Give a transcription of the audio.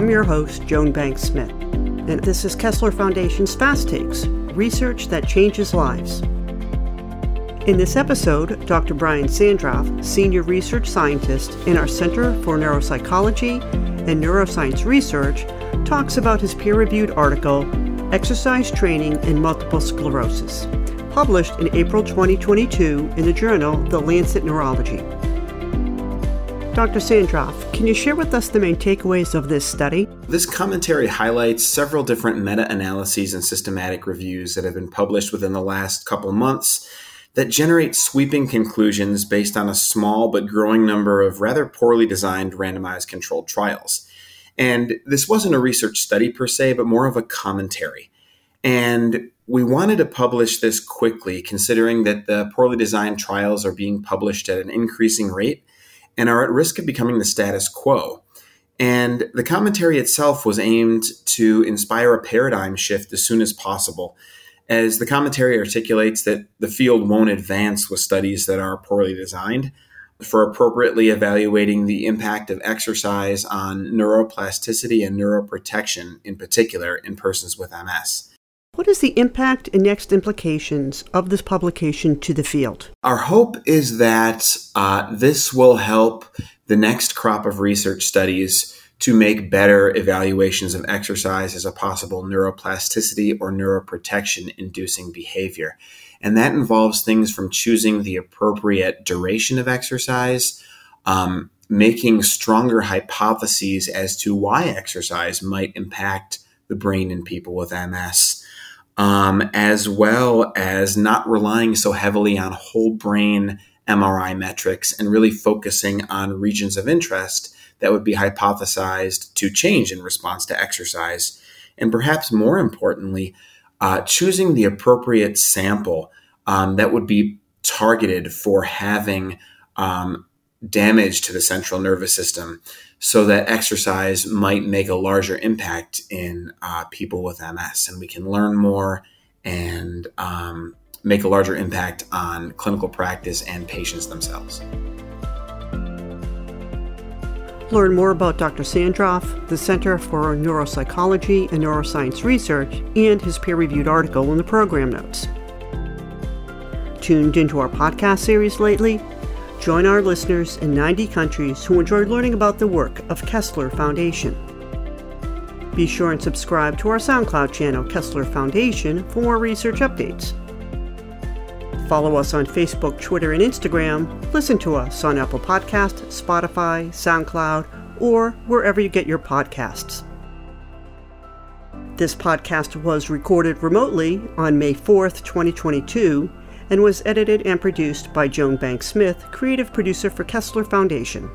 I'm your host, Joan Banks Smith, and this is Kessler Foundation's Fast Takes research that changes lives. In this episode, Dr. Brian Sandroff, Senior Research Scientist in our Center for Neuropsychology and Neuroscience Research, talks about his peer reviewed article, Exercise Training in Multiple Sclerosis, published in April 2022 in the journal The Lancet Neurology. Dr. Sandroff, can you share with us the main takeaways of this study? This commentary highlights several different meta analyses and systematic reviews that have been published within the last couple months that generate sweeping conclusions based on a small but growing number of rather poorly designed randomized controlled trials. And this wasn't a research study per se, but more of a commentary. And we wanted to publish this quickly, considering that the poorly designed trials are being published at an increasing rate and are at risk of becoming the status quo. And the commentary itself was aimed to inspire a paradigm shift as soon as possible, as the commentary articulates that the field won't advance with studies that are poorly designed for appropriately evaluating the impact of exercise on neuroplasticity and neuroprotection, in particular in persons with MS. What is the impact and next implications of this publication to the field? Our hope is that uh, this will help the next crop of research studies to make better evaluations of exercise as a possible neuroplasticity or neuroprotection inducing behavior. And that involves things from choosing the appropriate duration of exercise, um, making stronger hypotheses as to why exercise might impact the brain in people with MS um, as well as not relying so heavily on whole brain MRI metrics and really focusing on regions of interest that would be hypothesized to change in response to exercise. And perhaps more importantly, uh, choosing the appropriate sample um, that would be targeted for having um, damage to the central nervous system so that exercise might make a larger impact in uh, people with MS. And we can learn more and um, make a larger impact on clinical practice and patients themselves. Learn more about Dr. Sandroff, the Center for Neuropsychology and Neuroscience Research, and his peer reviewed article in the program notes. Tuned into our podcast series lately? Join our listeners in 90 countries who enjoy learning about the work of Kessler Foundation. Be sure and subscribe to our SoundCloud channel, Kessler Foundation, for more research updates. Follow us on Facebook, Twitter, and Instagram. Listen to us on Apple Podcast, Spotify, SoundCloud, or wherever you get your podcasts. This podcast was recorded remotely on May 4th, 2022 and was edited and produced by Joan Banks Smith, creative producer for Kessler Foundation.